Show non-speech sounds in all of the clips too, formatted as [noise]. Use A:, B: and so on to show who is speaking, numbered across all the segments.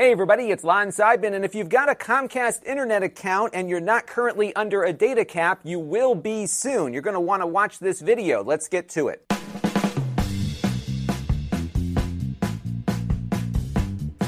A: Hey everybody, it's Lon Seidman, and if you've got a Comcast internet account and you're not currently under a data cap, you will be soon. You're going to want to watch this video. Let's get to it.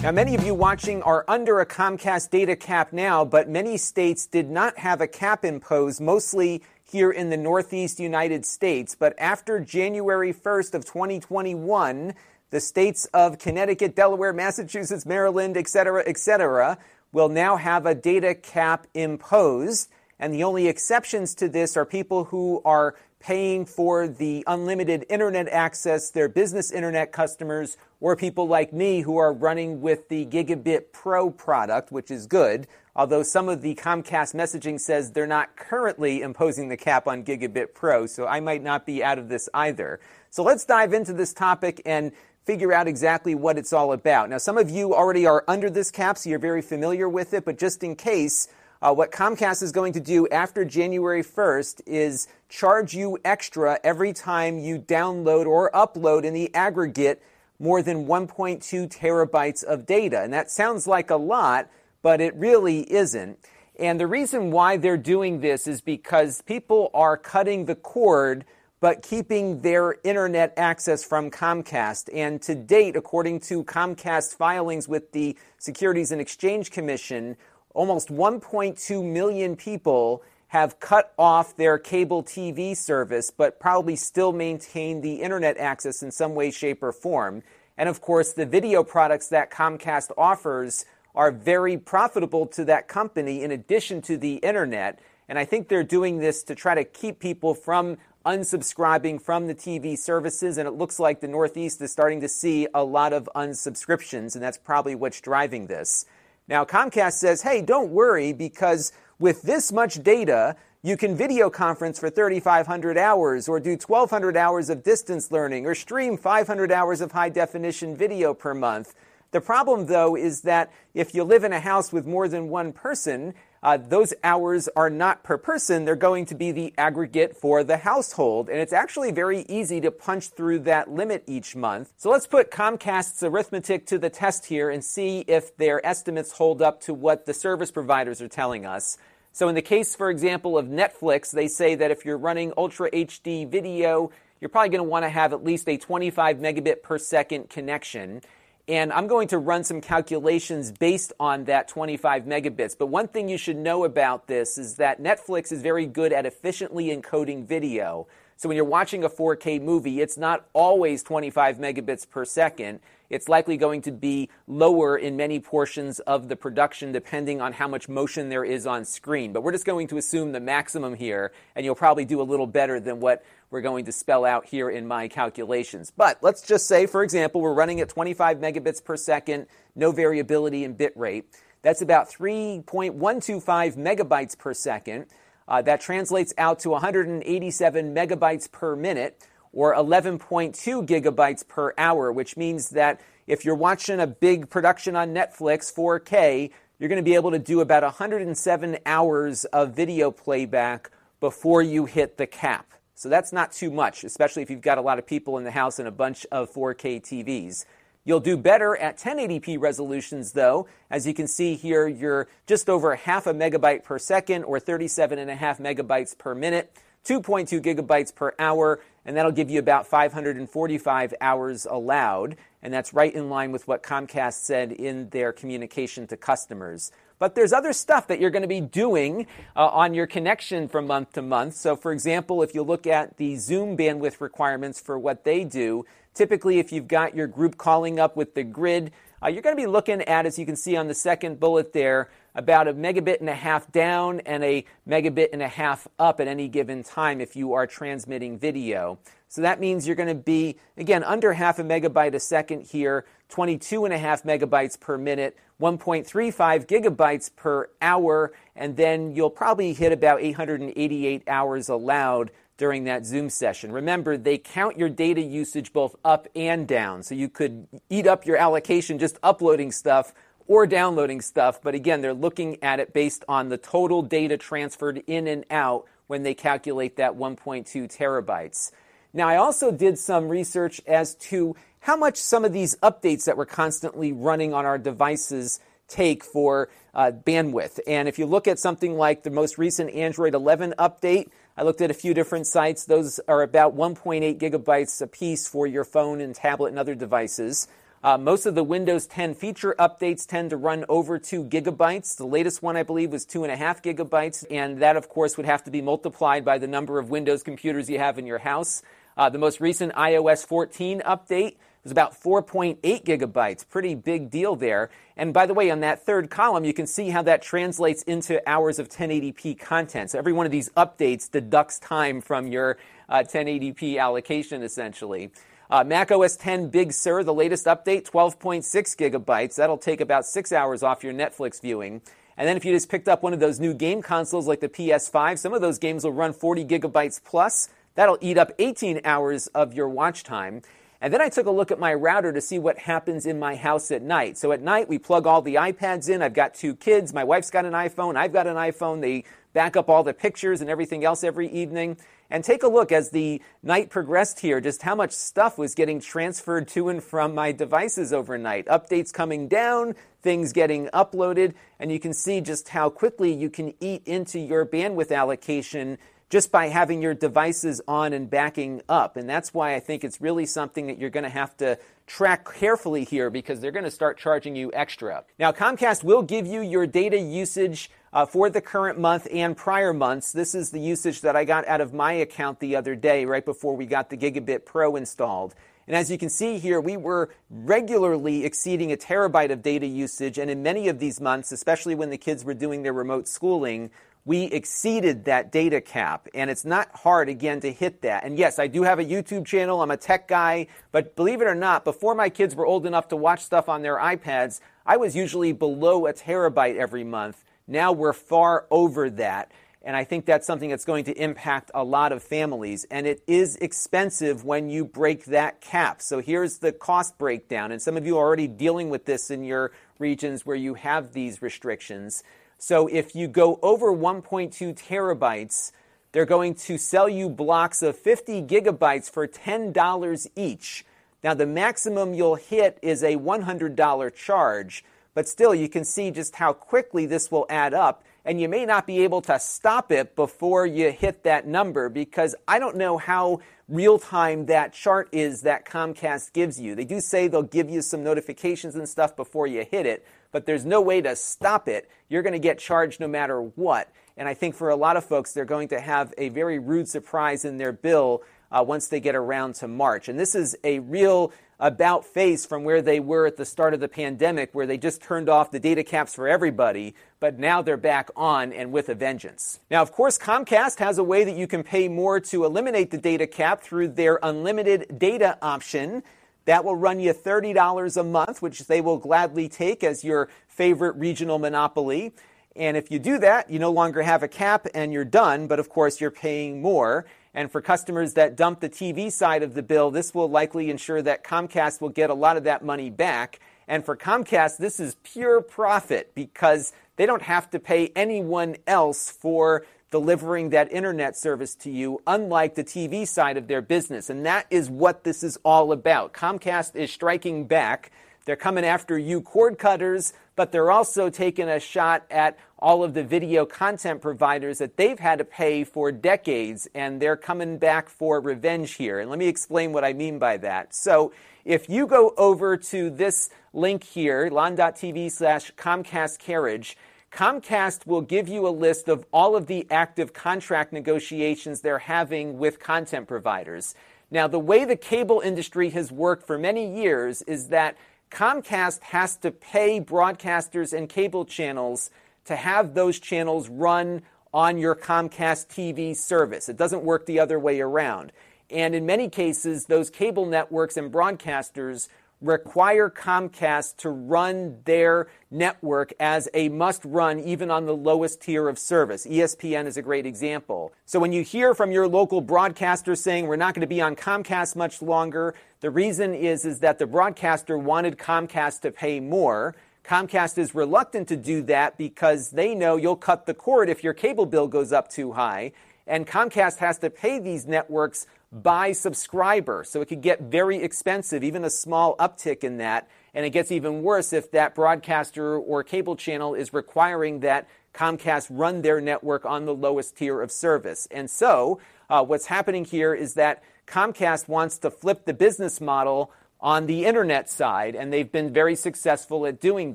A: Now, many of you watching are under a Comcast data cap now, but many states did not have a cap imposed, mostly here in the Northeast United States. But after January 1st of 2021, the states of Connecticut, Delaware, Massachusetts, Maryland, et cetera, et cetera, will now have a data cap imposed. And the only exceptions to this are people who are paying for the unlimited internet access, their business internet customers, or people like me who are running with the Gigabit Pro product, which is good. Although some of the Comcast messaging says they're not currently imposing the cap on Gigabit Pro, so I might not be out of this either. So let's dive into this topic and figure out exactly what it's all about. Now, some of you already are under this cap, so you're very familiar with it, but just in case, uh, what Comcast is going to do after January 1st is charge you extra every time you download or upload in the aggregate more than 1.2 terabytes of data. And that sounds like a lot, but it really isn't. And the reason why they're doing this is because people are cutting the cord but keeping their internet access from Comcast. And to date, according to Comcast filings with the Securities and Exchange Commission, almost 1.2 million people have cut off their cable TV service, but probably still maintain the internet access in some way, shape, or form. And of course, the video products that Comcast offers are very profitable to that company in addition to the internet. And I think they're doing this to try to keep people from unsubscribing from the TV services, and it looks like the Northeast is starting to see a lot of unsubscriptions, and that's probably what's driving this. Now, Comcast says, hey, don't worry, because with this much data, you can video conference for 3,500 hours, or do 1,200 hours of distance learning, or stream 500 hours of high definition video per month. The problem, though, is that if you live in a house with more than one person, uh, those hours are not per person. They're going to be the aggregate for the household. And it's actually very easy to punch through that limit each month. So let's put Comcast's arithmetic to the test here and see if their estimates hold up to what the service providers are telling us. So, in the case, for example, of Netflix, they say that if you're running Ultra HD video, you're probably going to want to have at least a 25 megabit per second connection. And I'm going to run some calculations based on that 25 megabits. But one thing you should know about this is that Netflix is very good at efficiently encoding video. So when you're watching a 4K movie, it's not always 25 megabits per second. It's likely going to be lower in many portions of the production depending on how much motion there is on screen. But we're just going to assume the maximum here, and you'll probably do a little better than what we're going to spell out here in my calculations. But let's just say, for example, we're running at 25 megabits per second, no variability in bit rate. That's about 3.125 megabytes per second. Uh, that translates out to 187 megabytes per minute or 11.2 gigabytes per hour, which means that if you're watching a big production on Netflix 4K, you're going to be able to do about 107 hours of video playback before you hit the cap. So that's not too much, especially if you've got a lot of people in the house and a bunch of 4K TVs. You'll do better at 1080p resolutions, though. As you can see here, you're just over half a megabyte per second or 37 and a half megabytes per minute, 2.2 gigabytes per hour, and that'll give you about 545 hours allowed. And that's right in line with what Comcast said in their communication to customers. But there's other stuff that you're going to be doing uh, on your connection from month to month. So, for example, if you look at the Zoom bandwidth requirements for what they do, typically if you've got your group calling up with the grid, uh, you're going to be looking at, as you can see on the second bullet there, about a megabit and a half down and a megabit and a half up at any given time if you are transmitting video. So that means you're going to be, again, under half a megabyte a second here, 22 and a half megabytes per minute, 1.35 gigabytes per hour, and then you'll probably hit about 888 hours allowed during that Zoom session. Remember, they count your data usage both up and down. So you could eat up your allocation just uploading stuff or downloading stuff. But again, they're looking at it based on the total data transferred in and out when they calculate that 1.2 terabytes. Now, I also did some research as to how much some of these updates that we're constantly running on our devices take for uh, bandwidth. And if you look at something like the most recent Android 11 update, I looked at a few different sites. Those are about 1.8 gigabytes a piece for your phone and tablet and other devices. Uh, most of the Windows 10 feature updates tend to run over 2 gigabytes. The latest one, I believe, was 2.5 gigabytes, and that, of course, would have to be multiplied by the number of Windows computers you have in your house. Uh, the most recent iOS 14 update was about 4.8 gigabytes. Pretty big deal there. And by the way, on that third column, you can see how that translates into hours of 1080p content. So every one of these updates deducts time from your uh, 1080p allocation, essentially. Uh, Mac OS 10 Big Sur, the latest update, 12.6 gigabytes. That'll take about six hours off your Netflix viewing. And then if you just picked up one of those new game consoles like the PS5, some of those games will run 40 gigabytes plus. That'll eat up 18 hours of your watch time. And then I took a look at my router to see what happens in my house at night. So at night, we plug all the iPads in. I've got two kids. My wife's got an iPhone. I've got an iPhone. They back up all the pictures and everything else every evening. And take a look as the night progressed here, just how much stuff was getting transferred to and from my devices overnight. Updates coming down, things getting uploaded, and you can see just how quickly you can eat into your bandwidth allocation just by having your devices on and backing up. And that's why I think it's really something that you're going to have to track carefully here because they're going to start charging you extra. Now, Comcast will give you your data usage uh, for the current month and prior months. This is the usage that I got out of my account the other day, right before we got the Gigabit Pro installed. And as you can see here, we were regularly exceeding a terabyte of data usage. And in many of these months, especially when the kids were doing their remote schooling, we exceeded that data cap. And it's not hard, again, to hit that. And yes, I do have a YouTube channel. I'm a tech guy. But believe it or not, before my kids were old enough to watch stuff on their iPads, I was usually below a terabyte every month. Now we're far over that. And I think that's something that's going to impact a lot of families. And it is expensive when you break that cap. So here's the cost breakdown. And some of you are already dealing with this in your regions where you have these restrictions. So if you go over 1.2 terabytes, they're going to sell you blocks of 50 gigabytes for $10 each. Now, the maximum you'll hit is a $100 charge, but still, you can see just how quickly this will add up. And you may not be able to stop it before you hit that number because I don't know how real time that chart is that Comcast gives you. They do say they'll give you some notifications and stuff before you hit it, but there's no way to stop it. You're going to get charged no matter what. And I think for a lot of folks, they're going to have a very rude surprise in their bill uh, once they get around to March. And this is a real about face from where they were at the start of the pandemic, where they just turned off the data caps for everybody, but now they're back on and with a vengeance. Now, of course, Comcast has a way that you can pay more to eliminate the data cap through their unlimited data option. That will run you $30 a month, which they will gladly take as your favorite regional monopoly. And if you do that, you no longer have a cap and you're done, but of course you're paying more. And for customers that dump the TV side of the bill, this will likely ensure that Comcast will get a lot of that money back. And for Comcast, this is pure profit because they don't have to pay anyone else for delivering that internet service to you, unlike the TV side of their business. And that is what this is all about. Comcast is striking back. They're coming after you cord cutters, but they're also taking a shot at all of the video content providers that they've had to pay for decades, and they're coming back for revenge here. And let me explain what I mean by that. So, if you go over to this link here, lon.tv slash Comcast Carriage, Comcast will give you a list of all of the active contract negotiations they're having with content providers. Now, the way the cable industry has worked for many years is that Comcast has to pay broadcasters and cable channels to have those channels run on your Comcast TV service. It doesn't work the other way around. And in many cases, those cable networks and broadcasters require Comcast to run their network as a must run, even on the lowest tier of service. ESPN is a great example. So when you hear from your local broadcaster saying we're not going to be on Comcast much longer, the reason is, is that the broadcaster wanted Comcast to pay more. Comcast is reluctant to do that because they know you'll cut the cord if your cable bill goes up too high. And Comcast has to pay these networks by subscriber. So it could get very expensive, even a small uptick in that. And it gets even worse if that broadcaster or cable channel is requiring that Comcast run their network on the lowest tier of service. And so uh, what's happening here is that Comcast wants to flip the business model on the internet side, and they've been very successful at doing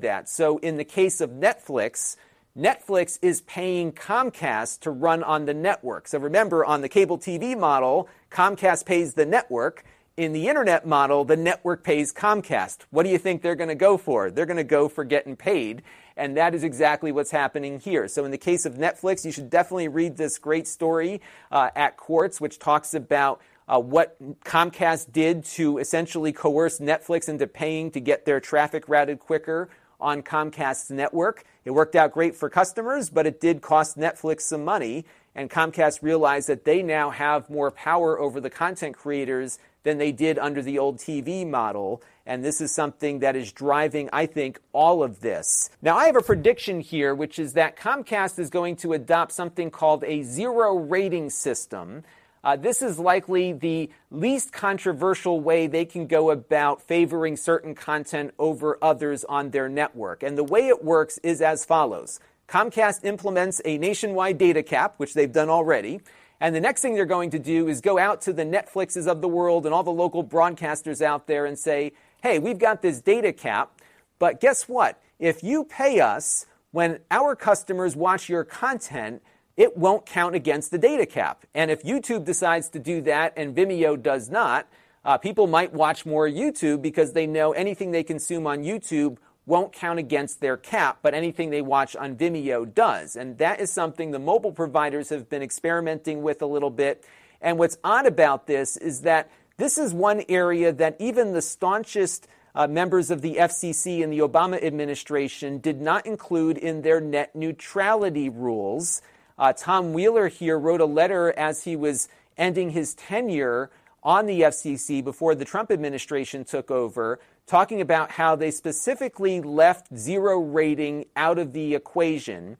A: that. So in the case of Netflix, Netflix is paying Comcast to run on the network. So remember, on the cable TV model, Comcast pays the network. In the internet model, the network pays Comcast. What do you think they're going to go for? They're going to go for getting paid. And that is exactly what's happening here. So, in the case of Netflix, you should definitely read this great story uh, at Quartz, which talks about uh, what Comcast did to essentially coerce Netflix into paying to get their traffic routed quicker on Comcast's network. It worked out great for customers, but it did cost Netflix some money. And Comcast realized that they now have more power over the content creators than they did under the old TV model. And this is something that is driving, I think, all of this. Now, I have a prediction here, which is that Comcast is going to adopt something called a zero rating system. Uh, this is likely the least controversial way they can go about favoring certain content over others on their network. And the way it works is as follows Comcast implements a nationwide data cap, which they've done already. And the next thing they're going to do is go out to the Netflixes of the world and all the local broadcasters out there and say, hey, we've got this data cap, but guess what? If you pay us when our customers watch your content, it won't count against the data cap. And if YouTube decides to do that and Vimeo does not, uh, people might watch more YouTube because they know anything they consume on YouTube won't count against their cap, but anything they watch on Vimeo does. And that is something the mobile providers have been experimenting with a little bit. And what's odd about this is that this is one area that even the staunchest uh, members of the FCC and the Obama administration did not include in their net neutrality rules. Uh, Tom Wheeler here wrote a letter as he was ending his tenure on the FCC before the Trump administration took over, talking about how they specifically left zero rating out of the equation.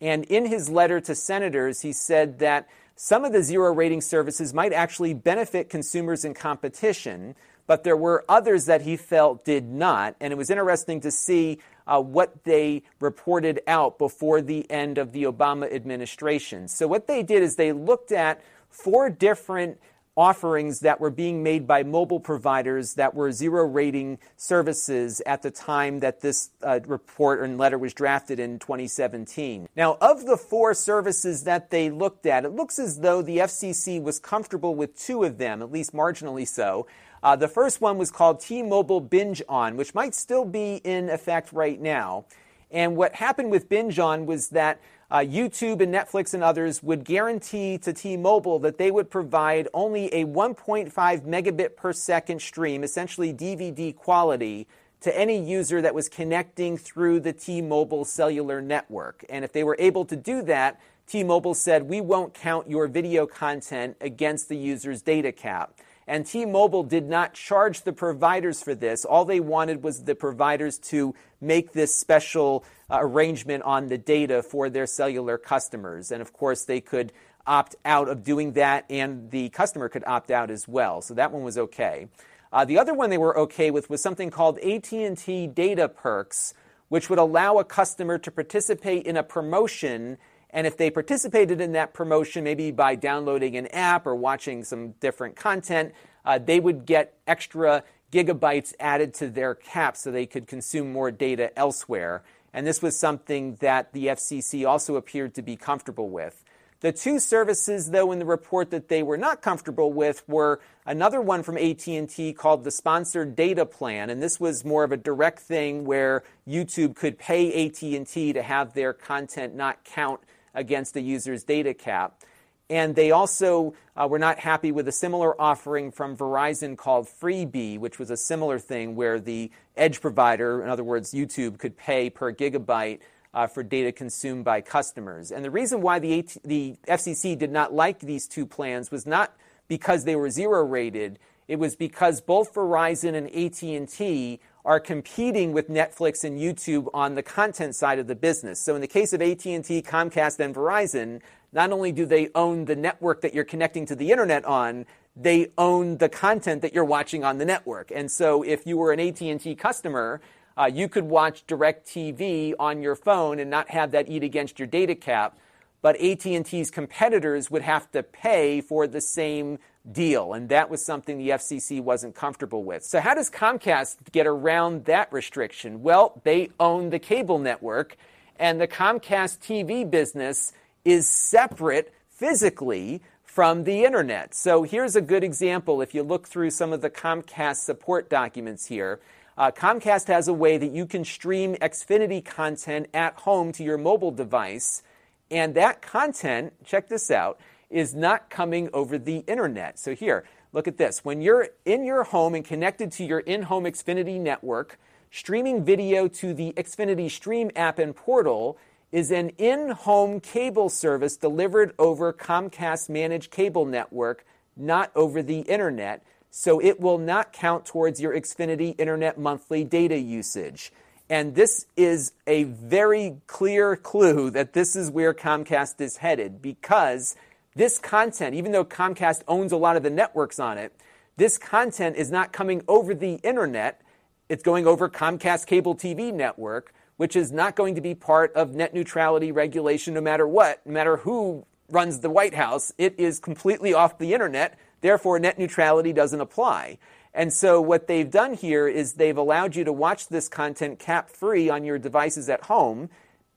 A: And in his letter to senators, he said that some of the zero rating services might actually benefit consumers in competition, but there were others that he felt did not. And it was interesting to see uh, what they reported out before the end of the Obama administration. So, what they did is they looked at four different offerings that were being made by mobile providers that were zero rating services at the time that this uh, report and letter was drafted in 2017. Now, of the four services that they looked at, it looks as though the FCC was comfortable with two of them, at least marginally so. Uh, the first one was called T Mobile Binge On, which might still be in effect right now. And what happened with Binge On was that uh, YouTube and Netflix and others would guarantee to T Mobile that they would provide only a 1.5 megabit per second stream, essentially DVD quality, to any user that was connecting through the T Mobile cellular network. And if they were able to do that, T Mobile said, We won't count your video content against the user's data cap. And T Mobile did not charge the providers for this. All they wanted was the providers to make this special uh, arrangement on the data for their cellular customers. And of course, they could opt out of doing that, and the customer could opt out as well. So that one was okay. Uh, the other one they were okay with was something called AT&T Data Perks, which would allow a customer to participate in a promotion and if they participated in that promotion, maybe by downloading an app or watching some different content, uh, they would get extra gigabytes added to their cap so they could consume more data elsewhere. And this was something that the FCC also appeared to be comfortable with. The two services, though, in the report that they were not comfortable with were another one from AT&T called the Sponsored Data Plan, and this was more of a direct thing where YouTube could pay AT&T to have their content not count against a user's data cap. And they also uh, were not happy with a similar offering from Verizon called FreeBee, which was a similar thing where the edge provider, in other words, YouTube, could pay per gigabyte uh, for data consumed by customers. And the reason why the, AT- the FCC did not like these two plans was not because they were zero rated. It was because both Verizon and AT&T are competing with Netflix and YouTube on the content side of the business. So in the case of AT&T, Comcast and Verizon, not only do they own the network that you're connecting to the internet on, they own the content that you're watching on the network. And so if you were an AT&T customer, uh, you could watch DirecTV on your phone and not have that eat against your data cap. But AT&T's competitors would have to pay for the same deal, and that was something the FCC wasn't comfortable with. So how does Comcast get around that restriction? Well, they own the cable network, and the Comcast TV business is separate physically from the internet. So here's a good example. If you look through some of the Comcast support documents here, uh, Comcast has a way that you can stream Xfinity content at home to your mobile device. And that content, check this out, is not coming over the internet. So here, look at this. When you're in your home and connected to your in home Xfinity network, streaming video to the Xfinity Stream app and portal is an in home cable service delivered over Comcast managed cable network, not over the internet. So it will not count towards your Xfinity Internet monthly data usage. And this is a very clear clue that this is where Comcast is headed because this content, even though Comcast owns a lot of the networks on it, this content is not coming over the internet. It's going over Comcast cable TV network, which is not going to be part of net neutrality regulation no matter what, no matter who runs the White House. It is completely off the internet. Therefore, net neutrality doesn't apply. And so, what they've done here is they've allowed you to watch this content cap free on your devices at home.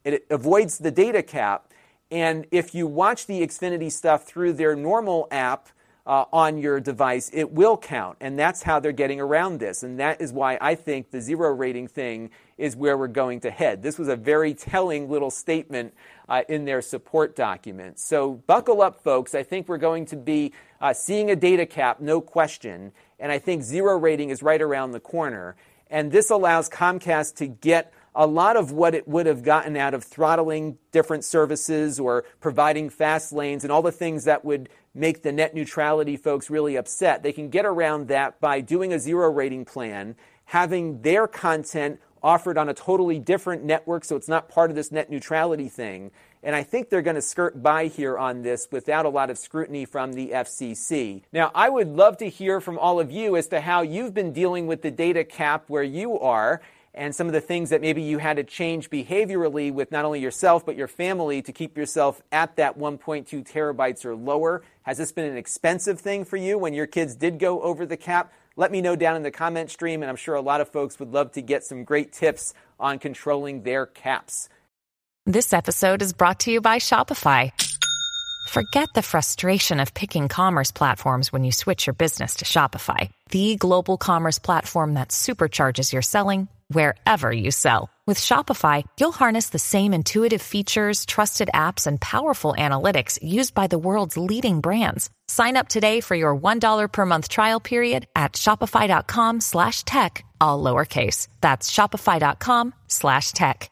A: It avoids the data cap. And if you watch the Xfinity stuff through their normal app, uh, on your device, it will count. And that's how they're getting around this. And that is why I think the zero rating thing is where we're going to head. This was a very telling little statement uh, in their support document. So buckle up, folks. I think we're going to be uh, seeing a data cap, no question. And I think zero rating is right around the corner. And this allows Comcast to get a lot of what it would have gotten out of throttling different services or providing fast lanes and all the things that would make the net neutrality folks really upset. They can get around that by doing a zero rating plan, having their content offered on a totally different network so it's not part of this net neutrality thing. And I think they're going to skirt by here on this without a lot of scrutiny from the FCC. Now, I would love to hear from all of you as to how you've been dealing with the data cap where you are and some of the things that maybe you had to change behaviorally with not only yourself but your family to keep yourself at that 1.2 terabytes or lower. Has this been an expensive thing for you when your kids did go over the cap? Let me know down in the comment stream, and I'm sure a lot of folks would love to get some great tips on controlling their caps.
B: This episode is brought to you by Shopify. Forget the frustration of picking commerce platforms when you switch your business to Shopify, the global commerce platform that supercharges your selling wherever you sell. With Shopify, you'll harness the same intuitive features, trusted apps, and powerful analytics used by the world's leading brands. Sign up today for your $1 per month trial period at shopify.com slash tech, all lowercase. That's shopify.com slash tech.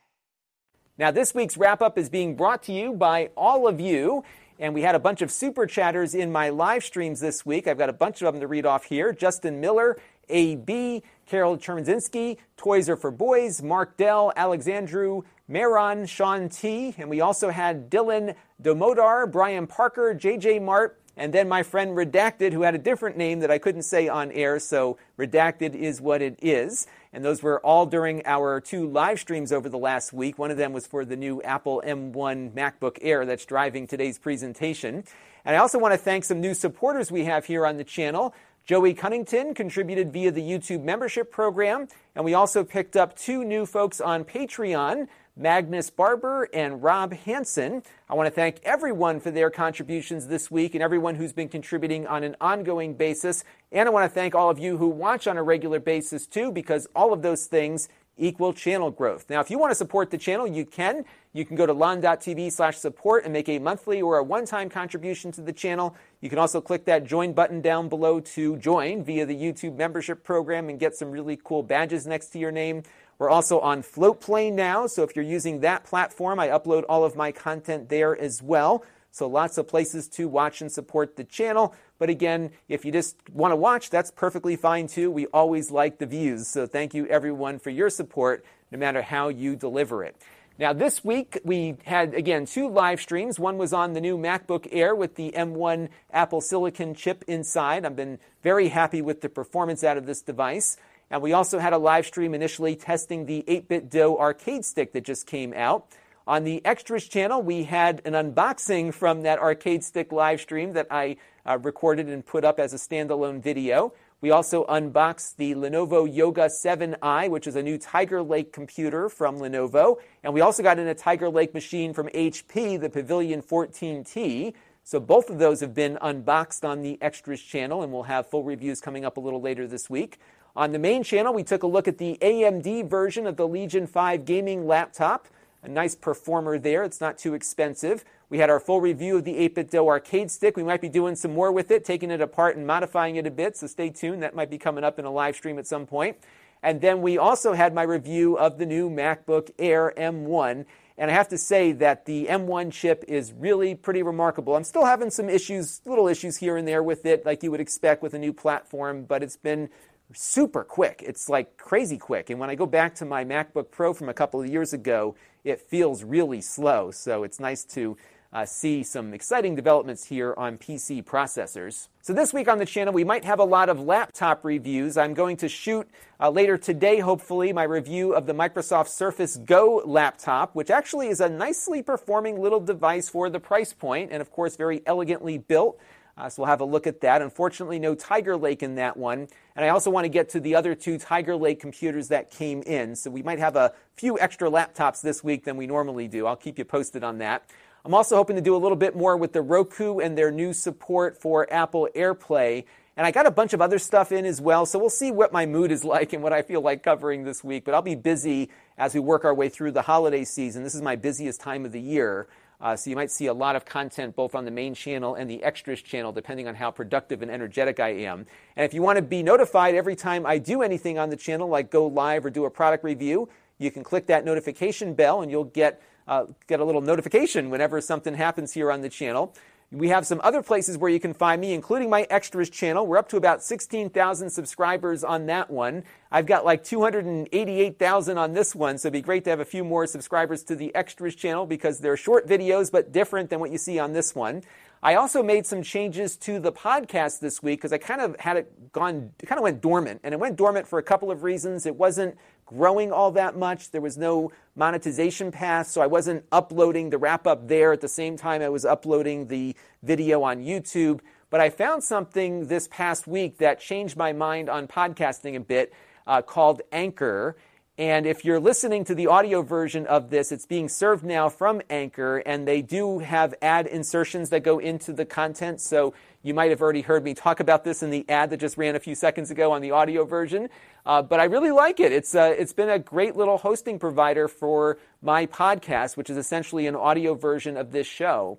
A: Now, this week's wrap up is being brought to you by all of you. And we had a bunch of super chatters in my live streams this week. I've got a bunch of them to read off here. Justin Miller, AB, Carol Cherminzinski, Toys Are for Boys, Mark Dell, Alexandru, Maron, Sean T. And we also had Dylan Domodar, Brian Parker, JJ Mart, and then my friend Redacted, who had a different name that I couldn't say on air, so Redacted is what it is. And those were all during our two live streams over the last week. One of them was for the new Apple M1 MacBook Air that's driving today's presentation. And I also want to thank some new supporters we have here on the channel. Joey Cunnington contributed via the YouTube membership program, and we also picked up two new folks on Patreon. Magnus Barber and Rob Hansen. I want to thank everyone for their contributions this week and everyone who's been contributing on an ongoing basis. And I want to thank all of you who watch on a regular basis too, because all of those things equal channel growth. Now, if you want to support the channel, you can. You can go to lon.tv slash support and make a monthly or a one-time contribution to the channel. You can also click that join button down below to join via the YouTube membership program and get some really cool badges next to your name. We're also on Floatplane now, so if you're using that platform, I upload all of my content there as well. So lots of places to watch and support the channel. But again, if you just want to watch, that's perfectly fine too. We always like the views. So thank you everyone for your support, no matter how you deliver it. Now, this week we had, again, two live streams. One was on the new MacBook Air with the M1 Apple Silicon chip inside. I've been very happy with the performance out of this device. And we also had a live stream initially testing the 8BitDo arcade stick that just came out. On the Extras channel, we had an unboxing from that arcade stick live stream that I uh, recorded and put up as a standalone video. We also unboxed the Lenovo Yoga 7i, which is a new Tiger Lake computer from Lenovo. And we also got in a Tiger Lake machine from HP, the Pavilion 14T. So both of those have been unboxed on the Extras channel, and we'll have full reviews coming up a little later this week. On the main channel, we took a look at the AMD version of the Legion 5 gaming laptop. A nice performer there. It's not too expensive. We had our full review of the 8BitDo arcade stick. We might be doing some more with it, taking it apart and modifying it a bit, so stay tuned. That might be coming up in a live stream at some point. And then we also had my review of the new MacBook Air M1. And I have to say that the M1 chip is really pretty remarkable. I'm still having some issues, little issues here and there with it, like you would expect with a new platform, but it's been super quick. It's like crazy quick. And when I go back to my MacBook Pro from a couple of years ago, it feels really slow. So it's nice to uh, see some exciting developments here on PC processors. So, this week on the channel, we might have a lot of laptop reviews. I'm going to shoot uh, later today, hopefully, my review of the Microsoft Surface Go laptop, which actually is a nicely performing little device for the price point, and of course, very elegantly built. Uh, so we'll have a look at that. Unfortunately, no Tiger Lake in that one. And I also want to get to the other two Tiger Lake computers that came in. So we might have a few extra laptops this week than we normally do. I'll keep you posted on that. I'm also hoping to do a little bit more with the Roku and their new support for Apple AirPlay. And I got a bunch of other stuff in as well, so we'll see what my mood is [laughs] like and what I feel like covering this week. But I'll be busy as we work our way through the holiday season. This is my busiest time of the year. Uh, so you might see a lot of content both on the main channel and the extras channel, depending on how productive and energetic I am. And if you want to be notified every time I do anything on the channel, like go live or do a product review, you can click that notification bell and you'll get uh, get a little notification whenever something happens here on the channel. We have some other places where you can find me, including my extras channel. We're up to about 16,000 subscribers on that one. I've got like 288,000 on this one, so it'd be great to have a few more subscribers to the extras channel because they're short videos but different than what you see on this one. I also made some changes to the podcast this week because I kind of had it gone, kind of went dormant. And it went dormant for a couple of reasons. It wasn't growing all that much. There was no monetization path, so I wasn't uploading the wrap up there at the same time I was uploading the video on YouTube. But I found something this past week that changed my mind on podcasting a bit uh, called Anchor. And if you're listening to the audio version of this, it's being served now from Anchor, and they do have ad insertions that go into the content. So you might have already heard me talk about this in the ad that just ran a few seconds ago on the audio version. Uh, but I really like it. It's, uh, it's been a great little hosting provider for my podcast, which is essentially an audio version of this show.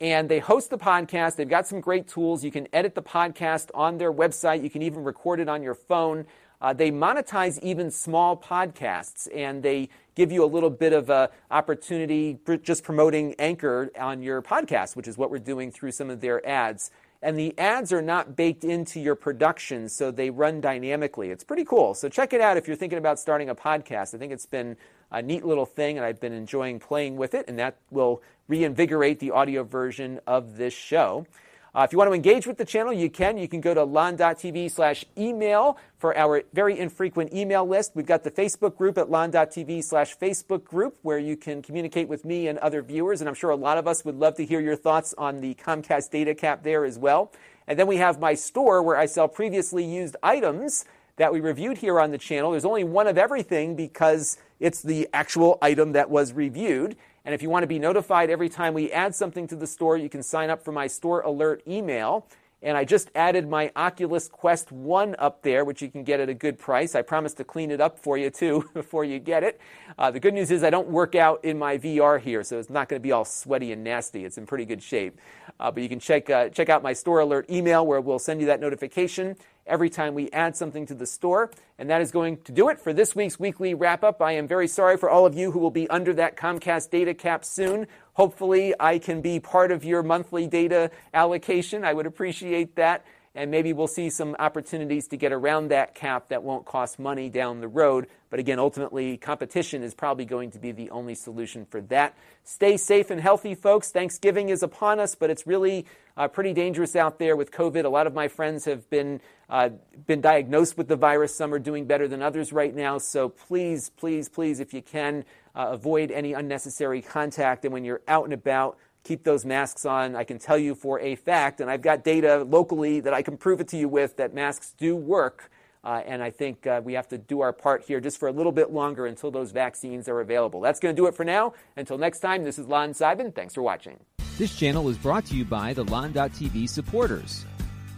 A: And they host the podcast. They've got some great tools. You can edit the podcast on their website. You can even record it on your phone. Uh, they monetize even small podcasts, and they give you a little bit of an opportunity just promoting Anchor on your podcast, which is what we're doing through some of their ads. And the ads are not baked into your production, so they run dynamically. It's pretty cool. So check it out if you're thinking about starting a podcast. I think it's been a neat little thing, and I've been enjoying playing with it, and that will reinvigorate the audio version of this show. Uh, if you want to engage with the channel, you can. You can go to lon.tv slash email for our very infrequent email list. We've got the Facebook group at lon.tv slash Facebook group where you can communicate with me and other viewers. And I'm sure a lot of us would love to hear your thoughts on the Comcast data cap there as well. And then we have my store where I sell previously used items that we reviewed here on the channel. There's only one of everything because it's the actual item that was reviewed. And if you want to be notified every time we add something to the store, you can sign up for my store alert email. And I just added my Oculus Quest 1 up there, which you can get at a good price. I promise to clean it up for you too [laughs] before you get it. Uh, the good news is I don't work out in my VR here, so it's not going to be all sweaty and nasty. It's in pretty good shape. Uh, but you can check, uh, check out my store alert email where we'll send you that notification every time we add something to the store. And that is going to do it for this week's weekly wrap up. I am very sorry for all of you who will be under that Comcast data cap soon. Hopefully, I can be part of your monthly data allocation. I would appreciate that. And maybe we'll see some opportunities to get around that cap that won't cost money down the road. But again, ultimately, competition is probably going to be the only solution for that. Stay safe and healthy, folks. Thanksgiving is upon us, but it's really uh, pretty dangerous out there with COVID. A lot of my friends have been uh, been diagnosed with the virus. Some are doing better than others right now. So please, please, please, if you can, uh, avoid any unnecessary contact. And when you're out and about, keep those masks on. I can tell you for a fact, and I've got data locally that I can prove it to you with, that masks do work. Uh, and I think uh, we have to do our part here just for a little bit longer until those vaccines are available. That's going to do it for now. Until next time, this is Lon Seidman. Thanks for watching.
C: This channel is brought to you by the Lon.TV supporters,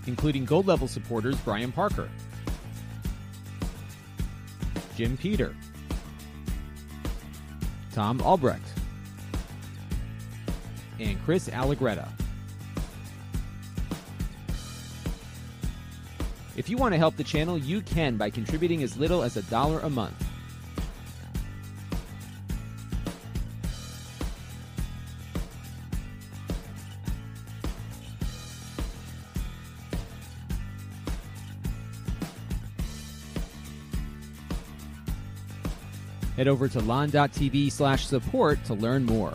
C: including gold level supporters Brian Parker, Jim Peter, Tom Albrecht, and Chris Allegretta. If you want to help the channel, you can by contributing as little as a dollar a month. Head over to lon.tv slash support to learn more.